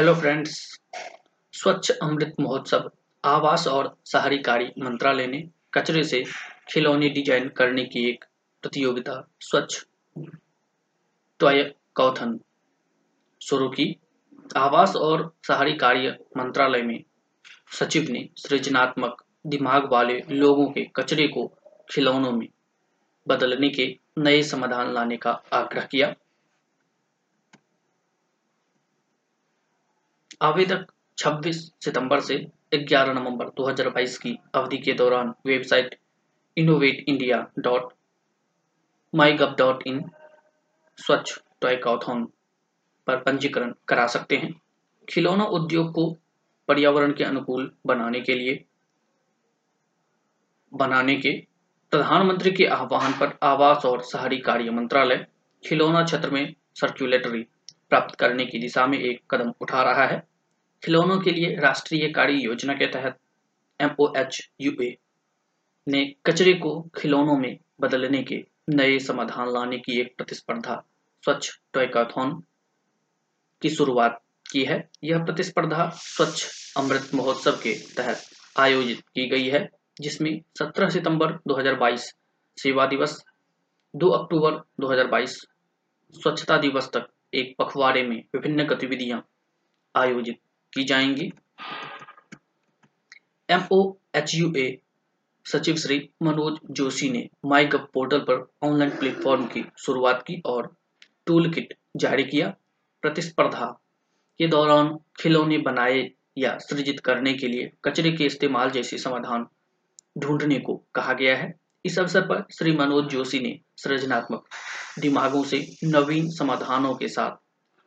Hello friends स्वच्छ अमृत महोत्सव आवास और शहरी कार्य मंत्रालय ने कचरे से खिलौने डिज़ाइन करने की एक प्रतियोगिता स्वच्छ कौथन शुरू की आवास और शहरी कार्य मंत्रालय में सचिव ने सृजनात्मक दिमाग वाले लोगों के कचरे को खिलौनों में बदलने के नए समाधान लाने का आग्रह किया आवेदक 26 सितंबर से 11 नवंबर 2022 की अवधि के दौरान website innovate India dot my gov dot in Swachh Toycathon पर पंजीकरण करा सकते हैं। खिलौना उद्योग को पर्यावरण के अनुकूल बनाने के लिए, बनाने के प्रधानमंत्री के आह्वान पर आवास और शहरी कार्य मंत्रालय खिलौना क्षेत्र में सर्कुलेटरी प्राप्त करने की दिशा में एक कदम उठा रहा है। खिलौनों के लिए राष्ट्रीय कार्य योजना के तहत एम ने कचरे को खिलौनों में बदलने के नए समाधान लाने की एक प्रतिस्पर्धा स्वच्छ टॉयकाथॉन की शुरुआत की है। यह प्रतिस्पर्धा स्वच्छ अमृत महोत्सव के तहत आयोजित की गई है, जिसमें 17 सितंबर 2022 सेवा दिवस 2 अक्टूबर 2022 स्वच्छता दिवस तक एक पखवाड़े में विभिन्न गतिविधियाँ आयोजित की जाएँगी। एमओ एच यू ए सचिव श्री मनोज जोशी ने माइगव पोर्टल पर ऑनलाइन प्लेटफॉर्म की शुरुआत की और टूल किट जारी किया प्रतिस्पर्धा के दौरान खिलौने बनाए या सृजित करने के लिए कचरे के इस्तेमाल जैसे समाधान ढूँढने को कहा गया है। इस अवसर पर श्री मनोज जोशी ने सृजनात्मक दिमागों से नवीन समाधानों के साथ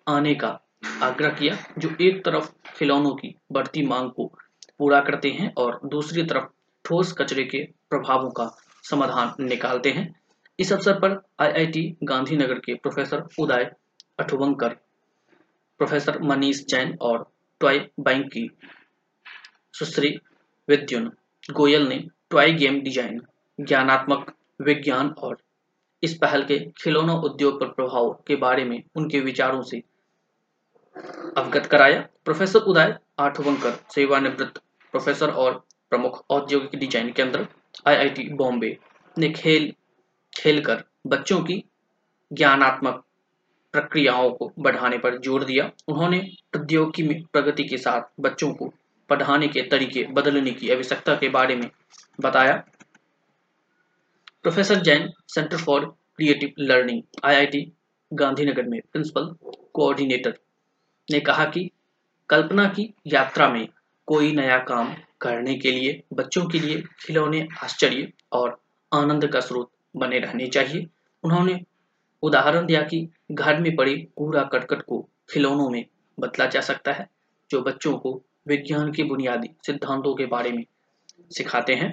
आने का आग्रह किया, जो एक तरफ़ खिलौनों की बढ़ती मांग को पूरा करते हैं और दूसरी तरफ़ ठोस कचरे के प्रभावों का समाधान निकालते हैं। इस अवसर पर आईआईटी गांधीनगर के प्रोफेसर उदय अठुवंकर, प्रोफेसर मनीष जैन और टॉय बैंक की सुश्री विद्युन गोयल ने टॉय गेम डिज़ाइन, ज्ञानात्मक विज्ञान और इस पहल के खिलौना उद्योग पर प्रभाव के बारे में उनके विचारों से अवगत कराया। प्रोफेसर उदय आठवंकर, सेवानिवृत्त प्रोफेसर और प्रमुख औद्योगिक डिज़ाइन केंद्र, आईआईटी बॉम्बे ने खेल, खेलकर बच्चों की ज्ञानात्मक प्रक्रियाओं को बढ़ाने पर ज़ोर दिया। उन्होंने प्रौद्योगिकी में प्रगति के साथ बच्चों को पढ़ाने के तरीके बदलने की आवश्यकता के बारे में बताया। Professor Jain centre for creative learning, IIT Gandhinagar में प्रिंसिपल कोऑर्डिनेटर ने कहा कि कल्पना की यात्रा में कोई नया काम करने के लिए, बच्चों के लिए खिलौने आश्चर्य और आनंद का स्रोत बने रहने चाहिए। उन्होंने उदाहरण दिया कि घर में पड़े कूड़ा करकट को खिलौनों में बदला जा सकता है, जो बच्चों को विज्ञान के बुनियादी सिद्धांतों के बारे में सिखाते हैं।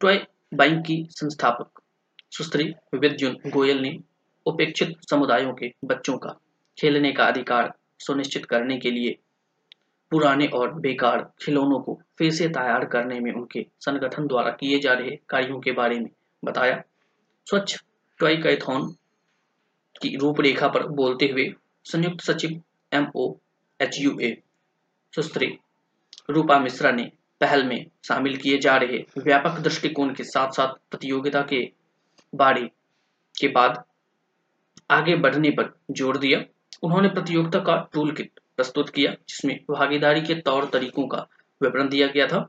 टॉय बैंक की संस्थापक सुश्री विद्युन गोयल ने उपेक्षित समुदायों के बच्चों का खेलने का अधिकार सुनिश्चित करने के लिए पुराने और बेकार खिलौनों को फिर से तैयार करने में उनके संगठन द्वारा किए जा रहे कार्यों के बारे में बताया। स्वच्छ टॉय कैथॉन की रूपरेखा पर बोलते हुए संयुक्त सचिव M O H U A Sushri Rupa Mishra ने पहल में शामिल किए जा रहे व्यापक दृष्टिकोण के साथ साथ प्रतियोगिता के बारे के बाद आगे बढ़ने पर ज़ोर दिया। उन्होंने प्रतियोगिता का टूल किट प्रस्तुत किया, जिसमें भागीदारी के तौर तरीकों का विवरण दिया गया था।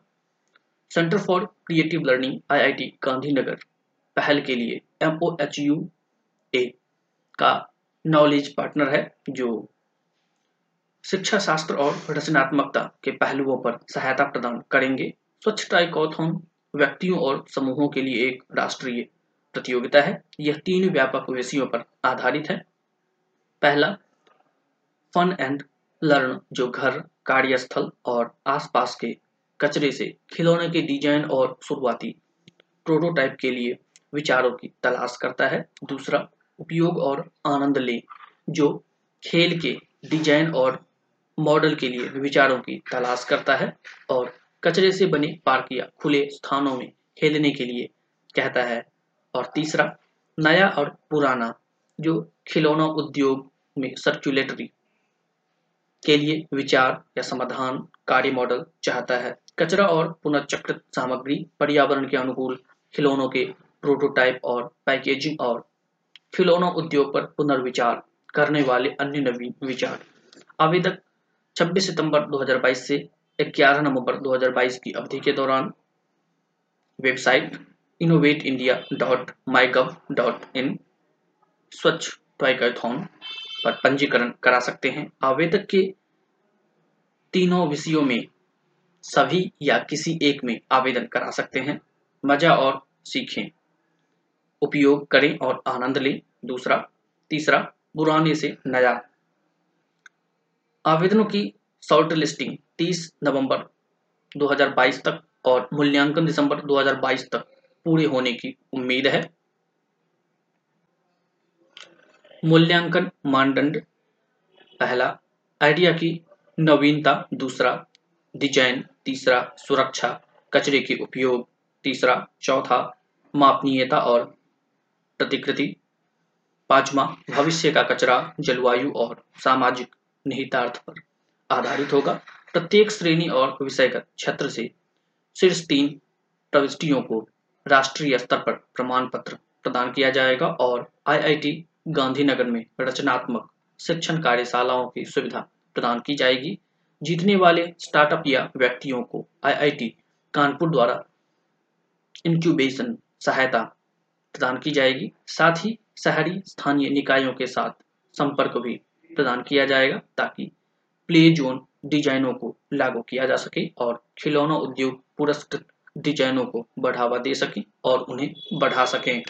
Centre for creative learning IIT Gandhinagar. पहल के लिए M O H U A का नॉलेज पार्टनर है, जो शिक्षा शास्त्र और रचनात्मकता के पहलुओं पर सहायता प्रदान करेंगे। स्वच्छ टाइकॉथॉन व्यक्तियों और समूहों के लिए एक राष्ट्रीय प्रतियोगिता है। यह तीन व्यापक विषयों पर आधारित है। पहला फन एंड लर्न, जो घर, कार्यस्थल और आसपास के कचरे से खिलौने के डिज़ाइन और शुरुआती प्रोटोटाइप के लिए विचारों की तलाश करता है। दूसरा, उपयोग और आनंद ले, जो खेल के डिज़ाइन और मॉडल के लिए विचारों की तलाश करता है और कचरे से बने पार्क या खुले स्थानों में खेलने के लिए कहता है। और तीसरा, नया और पुराना, जो खिलौना उद्योग में सर्कुलेटरी के लिए विचार या समाधान कार्य मॉडल चाहता है। कचरा और पुनर्चक्रित सामग्री पर्यावरण के अनुकूल खिलौनों के प्रोटोटाइप और पैकेजिंग और खिलौना उद्योग पर पुनर्विचार करने वाले अन्य नवीन विचार। आवेदक 26 सितंबर 2022 से 11 नवंबर 2022 की अवधि के दौरान वेबसाइट इन स्वच्छ टॉयकथॉन पर पंजीकरण करा सकते हैं। आवेदक के तीनों विषयों में सभी या किसी एक में आवेदन करा सकते हैं। मज़ा और सीखें। उपयोग करें और आनंद लें। दूसरा, तीसरा, पुराने से नया। आवेदनों की शॉर्ट लिस्टिंग 30 नवंबर 2022 तक और मूल्यांकन दिसंबर 2022 तक पूरे होने की उम्मीद है। मूल्यांकन मानदंड। पहला आइडिया की नवीनता। दूसरा डिज़ाइन तीसरा, सुरक्षा। कचरे के उपयोग। तीसरा, चौथा, मापनीयता और प्रतिकृति। पांचवा, भविष्य का कचरा, जलवायु और सामाजिक निहितार्थ पर आधारित होगा। प्रत्येक श्रेणी और विषयगत क्षेत्र से शीर्ष तीन प्रविष्टियों को राष्ट्रीय स्तर पर प्रमाण पत्र प्रदान किया जाएगा और आईआईटी गांधीनगर में रचनात्मक शिक्षण कार्यशालाओं की सुविधा प्रदान की जाएगी। जीतने वाले स्टार्टअप या व्यक्तियों को आईआईटी कानपुर द्वारा इंक्यूबेशन सहायता प्रदान की जाएगी। साथ ही शहरी स्थानीय निकायों के साथ संपर्क भी प्रदान किया जाएगा ताकि प्ले जोन डिजाइनों को लागू किया जा सके और खिलौना उद्योग पुरस्कृत डिजाइनों को बढ़ावा दे सके और उन्हें बढ़ा सकें।